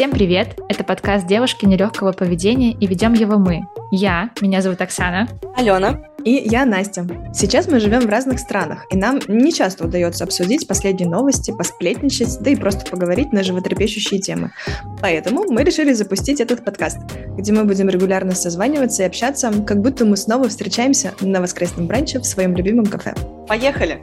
Всем привет! Это подкаст «Девушки нелегкого поведения» и ведем его мы. Я, меня зовут Оксана. Алена. И я Настя. Сейчас мы живем в разных странах, и нам не часто удается обсудить последние новости, посплетничать, да и просто поговорить на животрепещущие темы. Поэтому мы решили запустить этот подкаст, где мы будем регулярно созваниваться и общаться, как будто мы снова встречаемся на воскресном бранче в своем любимом кафе. Поехали!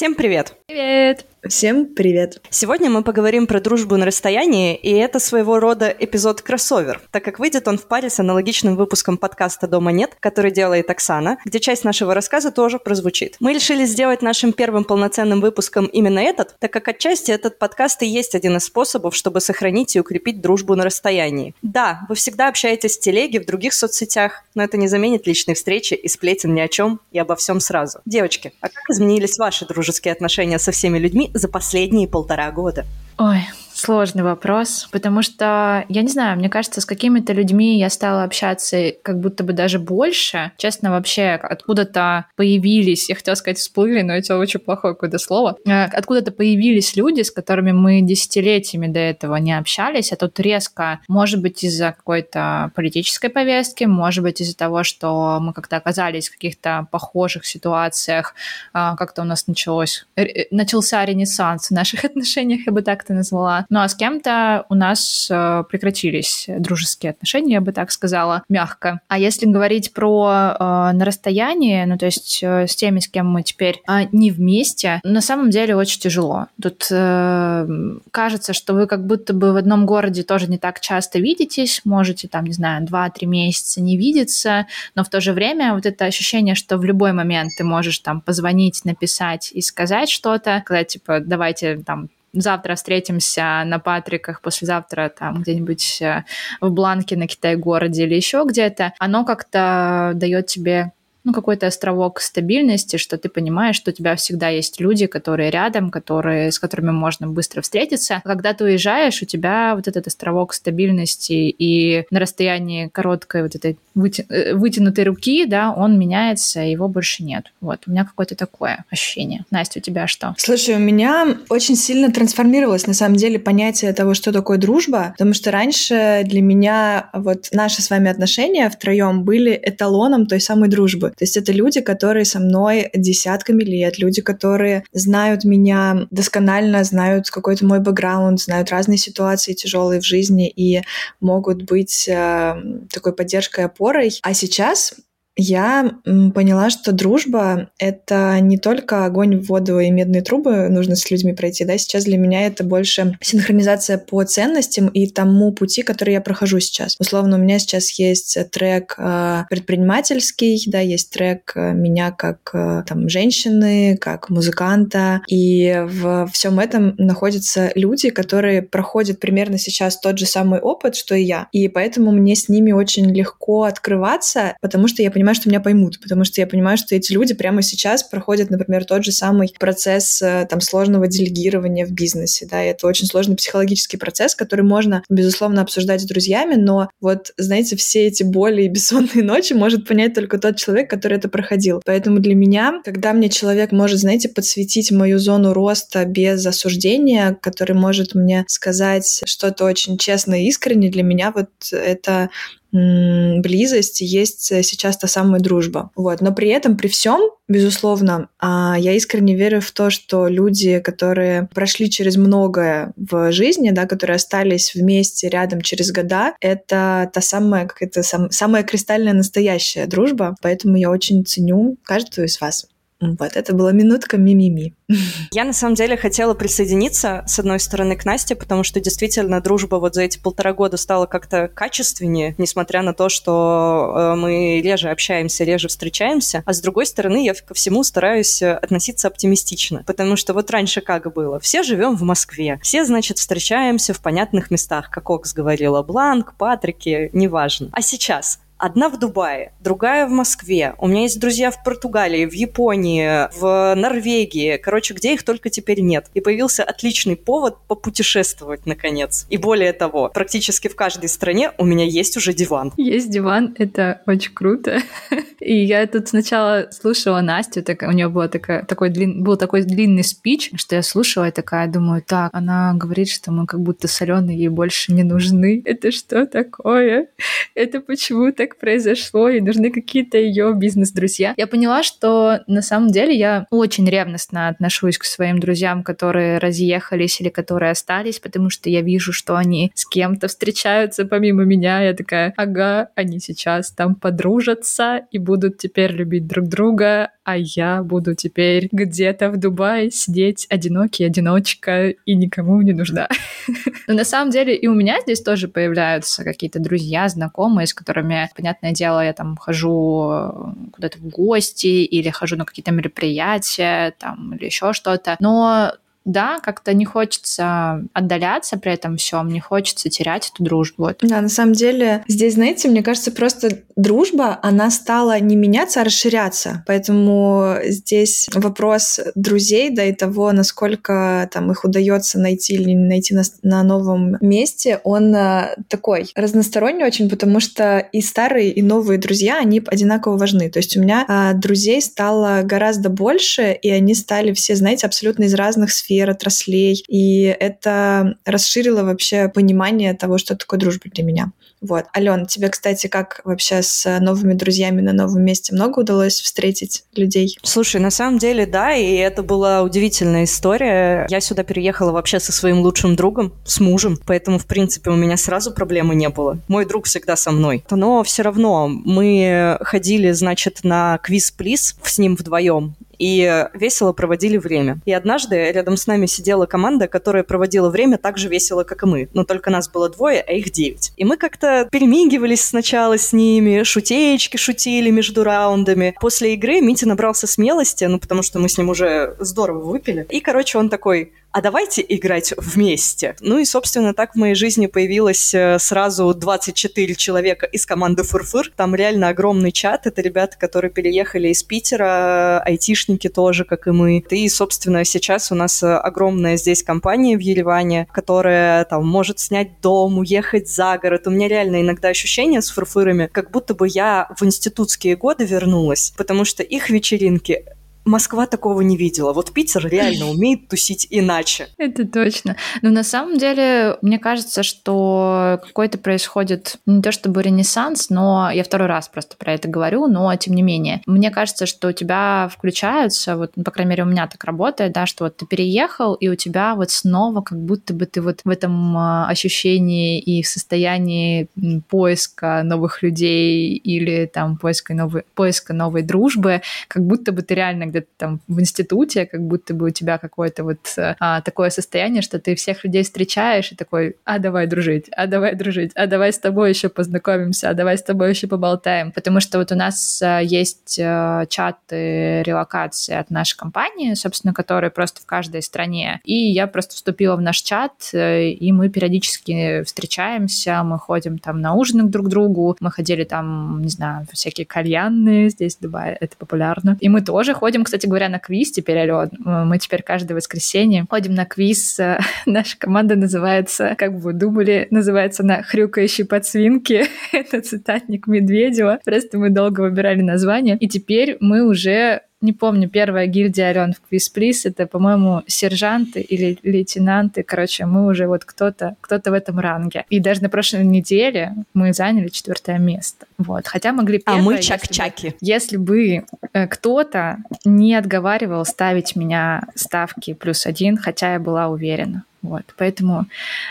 Всем привет! Привет! Всем привет! Сегодня мы поговорим про дружбу на расстоянии, и это своего рода эпизод кроссовер, так как выйдет он в паре с аналогичным выпуском подкаста «Дома нет», который делает Оксана, где часть нашего рассказа тоже прозвучит. Мы решили сделать нашим первым полноценным выпуском именно этот, так как отчасти этот подкаст и есть один из способов, чтобы сохранить и укрепить дружбу на расстоянии. Да, вы всегда общаетесь в телеге, в других соцсетях, но это не заменит личной встречи и сплетен ни о чем и обо всем сразу. Девочки, а как изменились ваши дружеские отношения со всеми людьми за последние полтора года? Ой, Сложный вопрос, потому что, я не знаю, мне кажется, с какими-то людьми я стала общаться как будто бы даже больше. Честно, вообще откуда-то появились, я хотела сказать всплыли, но это очень плохое какое-то слово, э, откуда-то появились люди, с которыми мы десятилетиями до этого не общались, а тут резко, может быть, из-за какой-то политической повестки, может быть, из-за того, что мы как-то оказались в каких-то похожих ситуациях, э, как-то у нас началось, начался ренессанс в наших отношениях, я бы так это назвала. Ну а с кем-то у нас э, прекратились дружеские отношения, я бы так сказала, мягко. А если говорить про э, на расстоянии, ну то есть э, с теми, с кем мы теперь э, не вместе, на самом деле очень тяжело. Тут э, кажется, что вы как будто бы в одном городе тоже не так часто видитесь, можете там, не знаю, 2-3 месяца не видеться, но в то же время вот это ощущение, что в любой момент ты можешь там позвонить, написать и сказать что-то, когда типа давайте там завтра встретимся на Патриках, послезавтра там где-нибудь э, в Бланке на Китай-городе или еще где-то, оно как-то дает тебе ну, какой-то островок стабильности, что ты понимаешь, что у тебя всегда есть люди, которые рядом, которые, с которыми можно быстро встретиться. Когда ты уезжаешь, у тебя вот этот островок стабильности и на расстоянии короткой вот этой выти... Э, вытянутой руки, да, он меняется, его больше нет. Вот, у меня какое-то такое ощущение. Настя, у тебя что? Слушай, у меня очень сильно трансформировалось, на самом деле, понятие того, что такое дружба, потому что раньше для меня вот наши с вами отношения втроем были эталоном той самой дружбы. То есть это люди, которые со мной десятками лет, люди, которые знают меня досконально, знают какой-то мой бэкграунд, знают разные ситуации тяжелые в жизни и могут быть э, такой поддержкой, опорой. А сейчас я поняла, что дружба — это не только огонь, воду и медные трубы нужно с людьми пройти, да, сейчас для меня это больше синхронизация по ценностям и тому пути, который я прохожу сейчас. Условно, у меня сейчас есть трек э, предпринимательский, да, есть трек э, меня как э, там женщины, как музыканта, и в всем этом находятся люди, которые проходят примерно сейчас тот же самый опыт, что и я, и поэтому мне с ними очень легко открываться, потому что я понимаю, понимаю, что меня поймут, потому что я понимаю, что эти люди прямо сейчас проходят, например, тот же самый процесс э, там сложного делегирования в бизнесе, да, и это очень сложный психологический процесс, который можно, безусловно, обсуждать с друзьями, но вот, знаете, все эти боли и бессонные ночи может понять только тот человек, который это проходил. Поэтому для меня, когда мне человек может, знаете, подсветить мою зону роста без осуждения, который может мне сказать что-то очень честно и искренне, для меня вот это близость, есть э, сейчас та самая дружба. Вот. Но при этом, при всем, безусловно, а, я искренне верю в то, что люди, которые прошли через многое в жизни, да, которые остались вместе рядом через года, это та самая какая-то сам, самая кристальная настоящая дружба. Поэтому я очень ценю каждую из вас. Вот, это была минутка мимими. Я на самом деле хотела присоединиться, с одной стороны, к Насте, потому что действительно дружба вот за эти полтора года стала как-то качественнее, несмотря на то, что э, мы реже общаемся, реже встречаемся. А с другой стороны, я ко всему стараюсь относиться оптимистично, потому что вот раньше как было? Все живем в Москве, все, значит, встречаемся в понятных местах, как Окс говорила, Бланк, Патрики, неважно. А сейчас Одна в Дубае, другая в Москве. У меня есть друзья в Португалии, в Японии, в Норвегии. Короче, где их только теперь нет. И появился отличный повод попутешествовать, наконец. И более того, практически в каждой стране у меня есть уже диван. Есть диван, это очень круто. И я тут сначала слушала Настю, так, у нее была такая, такой длин, был такой длинный спич, что я слушала и такая думаю, так, она говорит, что мы как будто соленые ей больше не нужны. Это что такое? Это почему так произошло? И нужны какие-то ее бизнес-друзья. Я поняла, что на самом деле я очень ревностно отношусь к своим друзьям, которые разъехались или которые остались, потому что я вижу, что они с кем-то встречаются помимо меня. Я такая, ага, они сейчас там подружатся и будут теперь любить друг друга, а я буду теперь где-то в Дубае сидеть одинокий, одиночка и никому не нужна. Но на самом деле и у меня здесь тоже появляются какие-то друзья, знакомые, с которыми, понятное дело, я там хожу э, куда-то в гости или хожу на какие-то мероприятия там или еще что-то. Но да, как-то не хочется отдаляться при этом всем, не хочется терять эту дружбу. Да, на самом деле, здесь, знаете, мне кажется, просто дружба, она стала не меняться, а расширяться. Поэтому здесь вопрос друзей, да и того, насколько там их удается найти или не найти на, на новом месте, он а, такой разносторонний очень, потому что и старые, и новые друзья, они одинаково важны. То есть у меня а, друзей стало гораздо больше, и они стали все, знаете, абсолютно из разных сфер сфер, отраслей. И это расширило вообще понимание того, что такое дружба для меня. Вот. Ален, тебе, кстати, как вообще с новыми друзьями на новом месте много удалось встретить людей? Слушай, на самом деле, да, и это была удивительная история. Я сюда переехала вообще со своим лучшим другом, с мужем, поэтому, в принципе, у меня сразу проблемы не было. Мой друг всегда со мной. Но все равно мы ходили, значит, на квиз-плиз с ним вдвоем и весело проводили время. И однажды рядом с нами сидела команда, которая проводила время так же весело, как и мы. Но только нас было двое, а их девять. И мы как-то перемигивались сначала с ними, шутеечки шутили между раундами. После игры Митя набрался смелости, ну, потому что мы с ним уже здорово выпили. И, короче, он такой, а давайте играть вместе. Ну и, собственно, так в моей жизни появилось э, сразу 24 человека из команды Фурфыр. Там реально огромный чат. Это ребята, которые переехали из Питера, айтишники тоже, как и мы. И, собственно, сейчас у нас огромная здесь компания в Ереване, которая там может снять дом, уехать за город. У меня реально иногда ощущение с фурфырами, как будто бы я в институтские годы вернулась, потому что их вечеринки Москва такого не видела. Вот Питер реально умеет тусить иначе. Это точно. Но на самом деле, мне кажется, что какой-то происходит не то чтобы ренессанс, но я второй раз просто про это говорю, но тем не менее. Мне кажется, что у тебя включаются, вот, ну, по крайней мере, у меня так работает, да, что вот ты переехал, и у тебя вот снова как будто бы ты вот в этом а, ощущении и в состоянии поиска новых людей или там поиска новой, поиска новой дружбы, как будто бы ты реально где-то там в институте, как будто бы у тебя какое-то вот а, такое состояние, что ты всех людей встречаешь и такой, а давай дружить, а давай дружить, а давай с тобой еще познакомимся, а давай с тобой еще поболтаем. Потому что вот у нас а, есть а, чаты релокации от нашей компании, собственно, которые просто в каждой стране. И я просто вступила в наш чат, э, и мы периодически встречаемся, мы ходим там на ужины друг к другу, мы ходили там, не знаю, всякие кальянные, здесь в Дубае это популярно. И мы тоже ходим ходим, кстати говоря, на квиз теперь, Ален. Мы теперь каждое воскресенье ходим на квиз. Наша команда называется, как бы вы думали, называется на «Хрюкающей подсвинки». Это цитатник Медведева. Просто мы долго выбирали название. И теперь мы уже не помню, первая гильдия Ален в квиз-плиз, это, по-моему, сержанты или лейтенанты, короче, мы уже вот кто-то, кто-то в этом ранге. И даже на прошлой неделе мы заняли четвертое место. Вот, хотя могли первое, А мы чак-чаки. Если бы, бы э, кто-то не отговаривал ставить меня ставки плюс один, хотя я была уверена. Вот, поэтому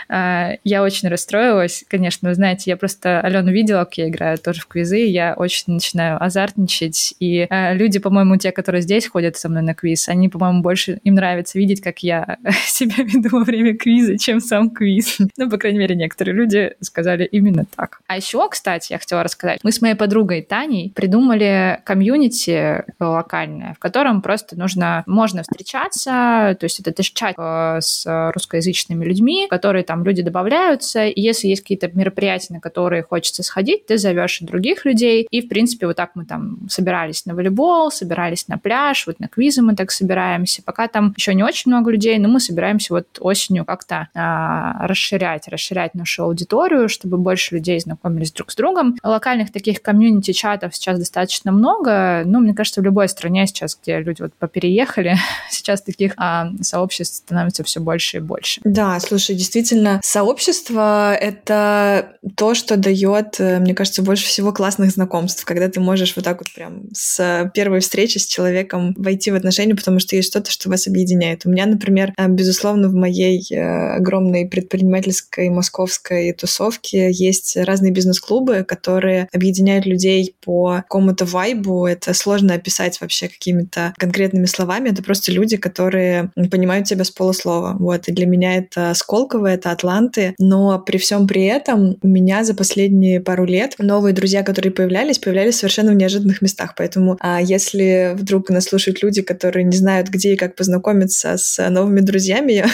э, я очень расстроилась, конечно, вы знаете, я просто Алену видела, как я играю тоже в квизы, я очень начинаю азартничать, и э, люди, по-моему, те, которые здесь ходят со мной на квиз, они, по-моему, больше им нравится видеть, как я себя веду во время квиза, чем сам квиз. ну, по крайней мере, некоторые люди сказали именно так. А еще, кстати, я хотела рассказать, мы с моей подругой Таней придумали комьюнити локальное, в котором просто нужно, можно встречаться, то есть это чат э, с русской русскоязычными людьми, которые там люди добавляются, и если есть какие-то мероприятия, на которые хочется сходить, ты зовешь и других людей, и, в принципе, вот так мы там собирались на волейбол, собирались на пляж, вот на квизы мы так собираемся, пока там еще не очень много людей, но мы собираемся вот осенью как-то а, расширять, расширять нашу аудиторию, чтобы больше людей знакомились друг с другом. Локальных таких комьюнити-чатов сейчас достаточно много, ну, мне кажется, в любой стране сейчас, где люди вот попереехали, сейчас таких а, сообществ становится все больше и больше. Да, слушай, действительно, сообщество — это то, что дает, э, мне кажется, больше всего классных знакомств, когда ты можешь вот так вот прям с первой встречи с человеком войти в отношения, потому что есть что-то, что вас объединяет. У меня, например, э, безусловно, в моей э, огромной предпринимательской московской тусовке есть разные бизнес-клубы, которые объединяют людей по какому-то вайбу. Это сложно описать вообще какими-то конкретными словами. Это просто люди, которые понимают тебя с полуслова. Вот. И для меня это Сколково, это Атланты. Но при всем при этом у меня за последние пару лет новые друзья, которые появлялись, появлялись совершенно в неожиданных местах. Поэтому а если вдруг нас слушают люди, которые не знают, где и как познакомиться с новыми друзьями, я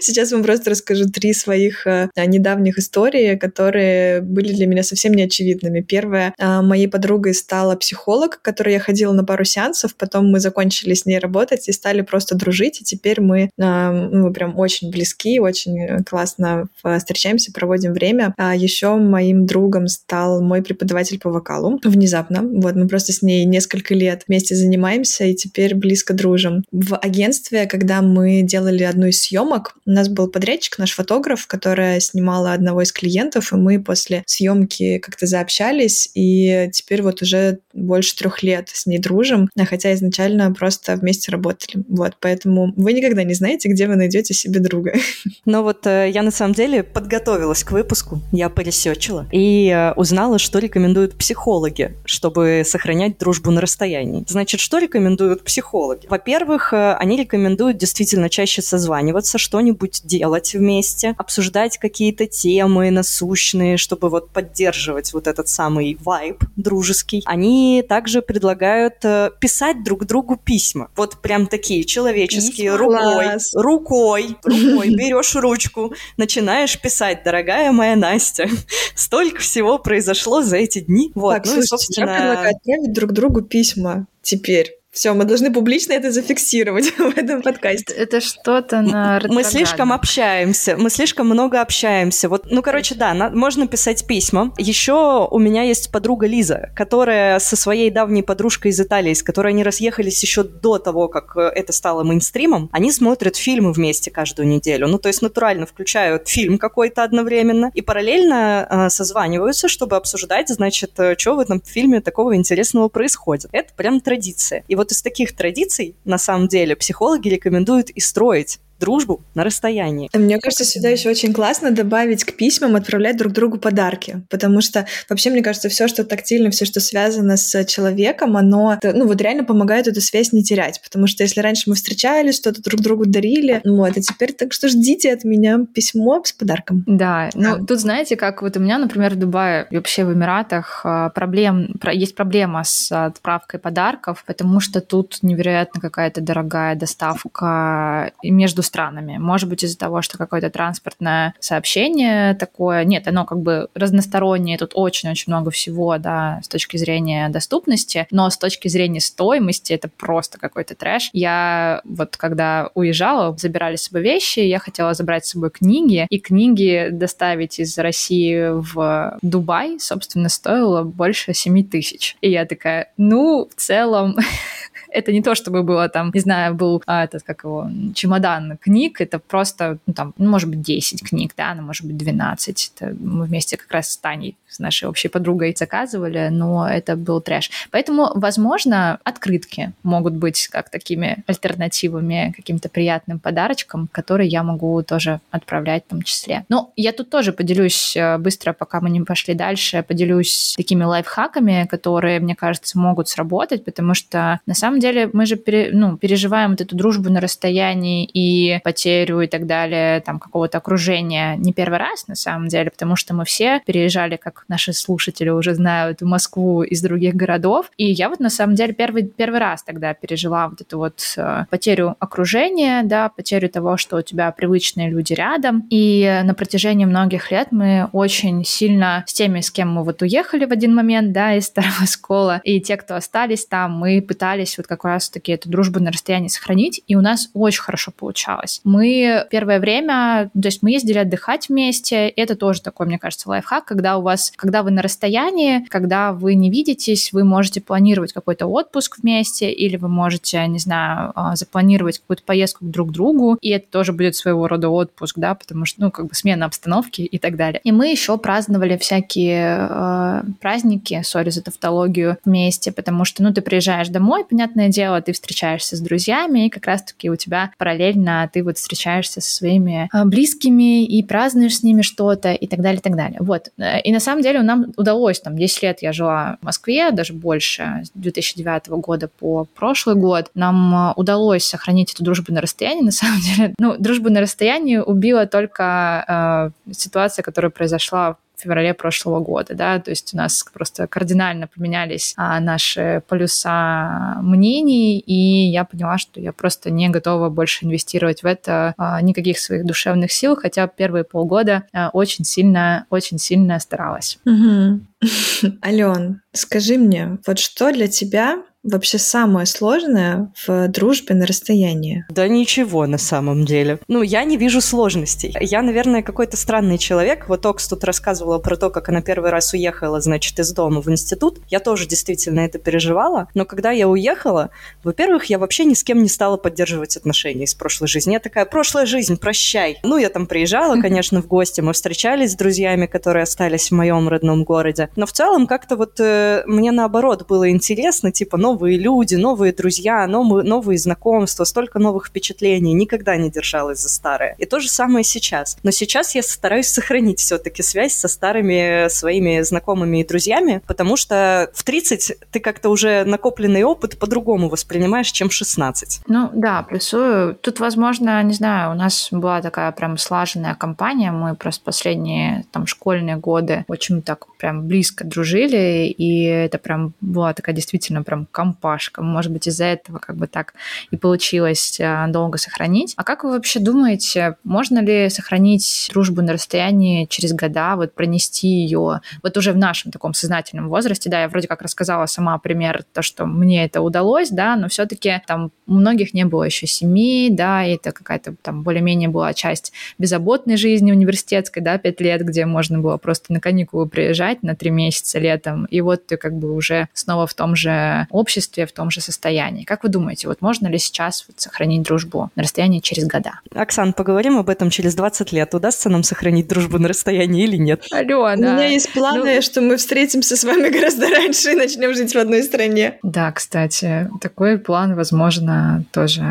сейчас вам просто расскажу три своих а, недавних истории, которые были для меня совсем неочевидными. Первая, а, моей подругой стала психолог, которой я ходила на пару сеансов, потом мы закончили с ней работать и стали просто дружить, и теперь мы, а, ну, мы прям очень близки, очень классно встречаемся, проводим время. А еще моим другом стал мой преподаватель по вокалу внезапно. Вот мы просто с ней несколько лет вместе занимаемся и теперь близко дружим. В агентстве, когда мы делали одну из съемок, у нас был подрядчик, наш фотограф, которая снимала одного из клиентов, и мы после съемки как-то заобщались, и теперь вот уже больше трех лет с ней дружим, хотя изначально просто вместе работали. Вот, поэтому вы никогда не знаете, где вы найдете себе друга. Но вот э, я на самом деле подготовилась к выпуску, я поресечила и э, узнала, что рекомендуют психологи, чтобы сохранять дружбу на расстоянии. Значит, что рекомендуют психологи? Во-первых, э, они рекомендуют действительно чаще созваниваться, что-нибудь делать вместе, обсуждать какие-то темы насущные, чтобы вот поддерживать вот этот самый вайб дружеский. Они также предлагают писать друг другу письма. Вот прям такие человеческие, рукой, рукой, рукой, берешь ручку, начинаешь писать, дорогая моя Настя, столько всего произошло за эти дни. Вот, так, ну слушайте, и, собственно... я предлагаю отправить друг другу письма теперь. Все, мы должны публично это зафиксировать в этом подкасте. Это что-то на Мы слишком общаемся, мы слишком много общаемся. Вот, ну, короче, да, на, можно писать письма. Еще у меня есть подруга Лиза, которая со своей давней подружкой из Италии, с которой они разъехались еще до того, как э, это стало мейнстримом, они смотрят фильмы вместе каждую неделю. Ну, то есть натурально включают фильм какой-то одновременно и параллельно э, созваниваются, чтобы обсуждать, значит, э, что в этом фильме такого интересного происходит. Это прям традиция. И вот из таких традиций, на самом деле, психологи рекомендуют и строить дружбу на расстоянии. Мне кажется, сюда еще очень классно добавить к письмам, отправлять друг другу подарки, потому что вообще, мне кажется, все, что тактильно, все, что связано с человеком, оно, ну вот реально помогает эту связь не терять, потому что если раньше мы встречались, что-то друг другу дарили, вот, а теперь так что ждите от меня письмо с подарком. Да, ну тут знаете, как вот у меня, например, в Дубае и вообще в Эмиратах а, проблем, есть проблема с отправкой подарков, потому что тут невероятно какая-то дорогая доставка между странами. Может быть, из-за того, что какое-то транспортное сообщение такое. Нет, оно как бы разностороннее, тут очень-очень много всего, да, с точки зрения доступности, но с точки зрения стоимости это просто какой-то трэш. Я вот когда уезжала, забирали с собой вещи, я хотела забрать с собой книги, и книги доставить из России в Дубай, собственно, стоило больше 7 тысяч. И я такая, ну, в целом, это не то, чтобы было там, не знаю, был а, этот, как его, чемодан книг, это просто, ну, там, ну, может быть, 10 книг, да, ну, может быть, 12. Это мы вместе как раз с Таней, с нашей общей подругой заказывали, но это был трэш. Поэтому, возможно, открытки могут быть как такими альтернативами каким-то приятным подарочкам, которые я могу тоже отправлять в том числе. Но я тут тоже поделюсь э, быстро, пока мы не пошли дальше, поделюсь такими лайфхаками, которые, мне кажется, могут сработать, потому что на самом деле мы же пере, ну, переживаем вот эту дружбу на расстоянии и потерю и так далее, там, какого-то окружения не первый раз, на самом деле, потому что мы все переезжали, как наши слушатели уже знают, в Москву из других городов. И я вот, на самом деле, первый, первый раз тогда пережила вот эту вот э, потерю окружения, да, потерю того, что у тебя привычные люди рядом. И на протяжении многих лет мы очень сильно с теми, с кем мы вот уехали в один момент, да, из старого школа, и те, кто остались там, мы пытались вот как раз-таки эту дружбу на расстоянии сохранить, и у нас очень хорошо получалось. Мы первое время, то есть мы ездили отдыхать вместе, это тоже такой, мне кажется, лайфхак, когда у вас, когда вы на расстоянии, когда вы не видитесь, вы можете планировать какой-то отпуск вместе, или вы можете, не знаю, а, запланировать какую-то поездку друг к другу, и это тоже будет своего рода отпуск, да, потому что, ну, как бы смена обстановки и так далее. И мы еще праздновали всякие э, праздники, сори за тавтологию, вместе, потому что, ну, ты приезжаешь домой, понятное дело, ты встречаешься с друзьями, и как раз-таки у тебя параллельно ты вот встречаешься со своими э, близкими и празднуешь с ними что-то и так далее, и так далее. Вот. И на самом деле нам удалось, там, 10 лет я жила в Москве, даже больше, с 2009 года по прошлый год, нам э, удалось сохранить эту дружбу на расстоянии, на самом деле. Ну, дружбу на расстоянии убила только э, ситуация, которая произошла феврале прошлого года, да, то есть у нас просто кардинально поменялись а, наши полюса мнений, и я поняла, что я просто не готова больше инвестировать в это а, никаких своих душевных сил, хотя первые полгода а, очень сильно, очень сильно старалась. Угу. Ален, скажи мне, вот что для тебя вообще самое сложное в дружбе на расстоянии? Да ничего на самом деле. Ну, я не вижу сложностей. Я, наверное, какой-то странный человек. Вот Окс тут рассказывала про то, как она первый раз уехала, значит, из дома в институт. Я тоже действительно это переживала. Но когда я уехала, во-первых, я вообще ни с кем не стала поддерживать отношения из прошлой жизни. Я такая, прошлая жизнь, прощай. Ну, я там приезжала, конечно, в гости. Мы встречались с друзьями, которые остались в моем родном городе. Но в целом как-то вот э, мне наоборот было интересно, типа, ну, новые люди, новые друзья, новые, новые знакомства, столько новых впечатлений. Никогда не держалась за старое. И то же самое сейчас. Но сейчас я стараюсь сохранить все-таки связь со старыми своими знакомыми и друзьями, потому что в 30 ты как-то уже накопленный опыт по-другому воспринимаешь, чем 16. Ну да, плюсую. Тут, возможно, не знаю, у нас была такая прям слаженная компания, мы просто последние там школьные годы очень так прям близко дружили, и это прям была такая действительно прям компашка. Может быть, из-за этого как бы так и получилось э, долго сохранить. А как вы вообще думаете, можно ли сохранить дружбу на расстоянии через года, вот пронести ее вот уже в нашем таком сознательном возрасте? Да, я вроде как рассказала сама пример, то, что мне это удалось, да, но все-таки там у многих не было еще семей, да, и это какая-то там более-менее была часть беззаботной жизни университетской, да, пять лет, где можно было просто на каникулы приезжать на три месяца летом, и вот ты как бы уже снова в том же обществе, обществе, в том же состоянии. Как вы думаете, вот можно ли сейчас вот сохранить дружбу на расстоянии через года? Оксан, поговорим об этом через 20 лет. Удастся нам сохранить дружбу на расстоянии или нет? Алена. У меня есть планы, ну... что мы встретимся с вами гораздо раньше и начнем жить в одной стране. Да, кстати, такой план, возможно, тоже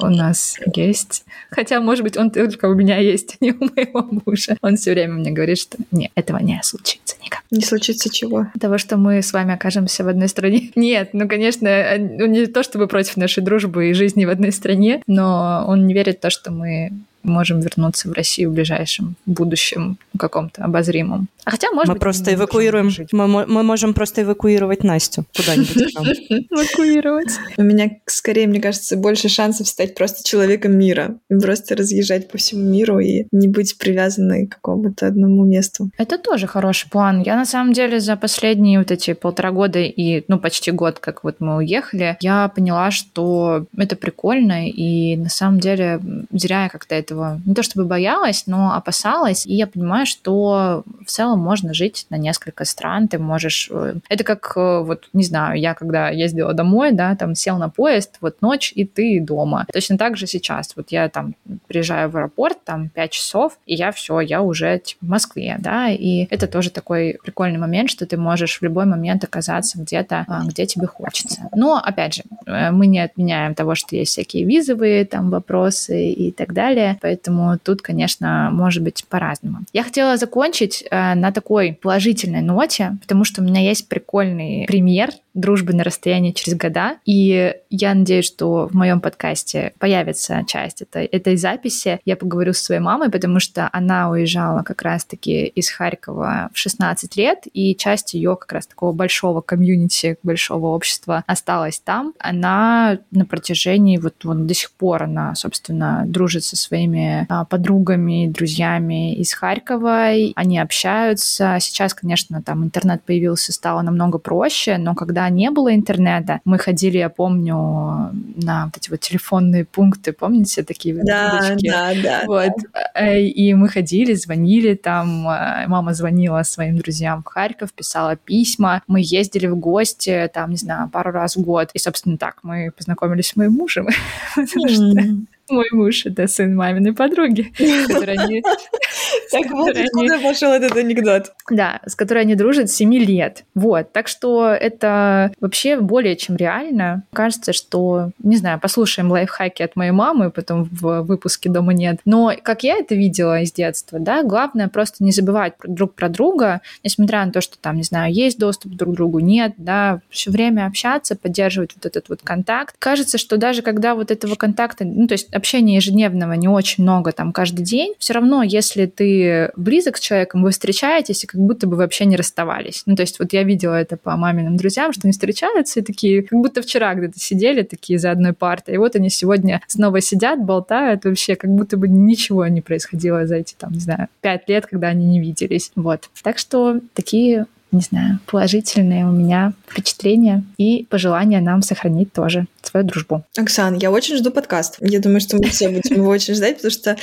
у нас есть. Хотя, может быть, он только у меня есть, а не у моего мужа. Он все время мне говорит, что нет, этого не случится никак. Не случится чего? Того, что мы с вами окажемся в одной стране. Нет, ну, конечно, конечно, ну, не то чтобы против нашей дружбы и жизни в одной стране, но он не верит в то, что мы можем вернуться в Россию в ближайшем будущем каком-то обозримом. А хотя, может мы быть, просто эвакуируем, мы, мы можем просто эвакуировать Настю куда-нибудь. Эвакуировать. У меня, скорее, мне кажется, больше шансов стать просто человеком мира. Просто разъезжать по всему миру и не быть привязанной к какому-то одному месту. Это тоже хороший план. Я, на самом деле, за последние вот эти полтора года и, ну, почти год, как вот мы уехали, я поняла, что это прикольно, и на самом деле зря я как-то это этого не то чтобы боялась, но опасалась. И я понимаю, что в целом можно жить на несколько стран. Ты можешь... Э, это как, э, вот, не знаю, я когда ездила домой, да, там сел на поезд, вот ночь, и ты дома. Точно так же сейчас. Вот я там приезжаю в аэропорт, там 5 часов, и я все, я уже типа, в Москве, да, и это тоже такой прикольный момент, что ты можешь в любой момент оказаться где-то, а, где тебе хочется. Но, опять же, э, мы не отменяем того, что есть всякие визовые там вопросы и так далее. Поэтому тут, конечно, может быть по-разному. Я хотела закончить на такой положительной ноте, потому что у меня есть прикольный пример дружбы на расстоянии через года. И я надеюсь, что в моем подкасте появится часть этой, этой записи. Я поговорю с своей мамой, потому что она уезжала как раз-таки из Харькова в 16 лет, и часть ее как раз такого большого комьюнити, большого общества осталась там. Она на протяжении вот, вот до сих пор, она, собственно, дружит со своими а, подругами, друзьями из Харькова. Они общаются. Сейчас, конечно, там интернет появился, стало намного проще, но когда не было интернета, мы ходили, я помню, на вот эти вот телефонные пункты, помните, такие да, удочки? Да, да, вот. Э, и мы ходили, звонили там, э, мама звонила своим друзьям в Харьков, писала письма, мы ездили в гости, там, не знаю, пару раз в год. И, собственно, так мы познакомились с моим мужем, что мой муж — это сын маминой подруги, которой они... Так вот откуда пошел этот анекдот. Да, с которой они дружат 7 лет. Вот, так что это вообще более чем реально. Кажется, что, не знаю, послушаем лайфхаки от моей мамы потом в выпуске «Дома нет». Но как я это видела из детства, да, главное просто не забывать друг про друга, несмотря на то, что там, не знаю, есть доступ друг к другу, нет, да, все время общаться, поддерживать вот этот вот контакт. Кажется, что даже когда вот этого контакта, ну, то есть общения ежедневного не очень много там каждый день, все равно, если ты близок с человеком, вы встречаетесь и как будто бы вообще не расставались. Ну, то есть вот я видела это по маминым друзьям, что они встречаются и такие, как будто вчера где-то сидели такие за одной партой, и вот они сегодня снова сидят, болтают вообще, как будто бы ничего не происходило за эти, там, не знаю, пять лет, когда они не виделись. Вот. Так что такие не знаю, положительные у меня впечатления и пожелания нам сохранить тоже свою дружбу. Оксан, я очень жду подкаст. Я думаю, что мы все будем его очень ждать, потому что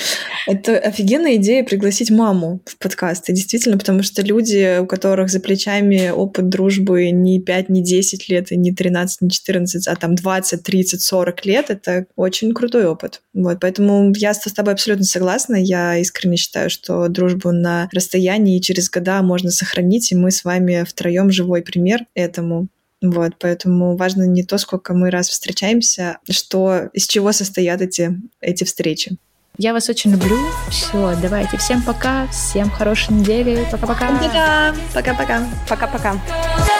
это офигенная идея пригласить маму в подкаст. И действительно, потому что люди, у которых за плечами опыт дружбы не 5, не 10 лет, и не 13, не 14, а там 20, 30, 40 лет, это очень крутой опыт. Вот, поэтому я с тобой абсолютно согласна. Я искренне считаю, что дружбу на расстоянии и через года можно сохранить, и мы с вами втроем живой пример этому. Вот, поэтому важно не то, сколько мы раз встречаемся, что из чего состоят эти, эти встречи. Я вас очень люблю. Все, давайте. Всем пока. Всем хорошей недели. Пока-пока. Пока-пока. Пока-пока. Пока-пока.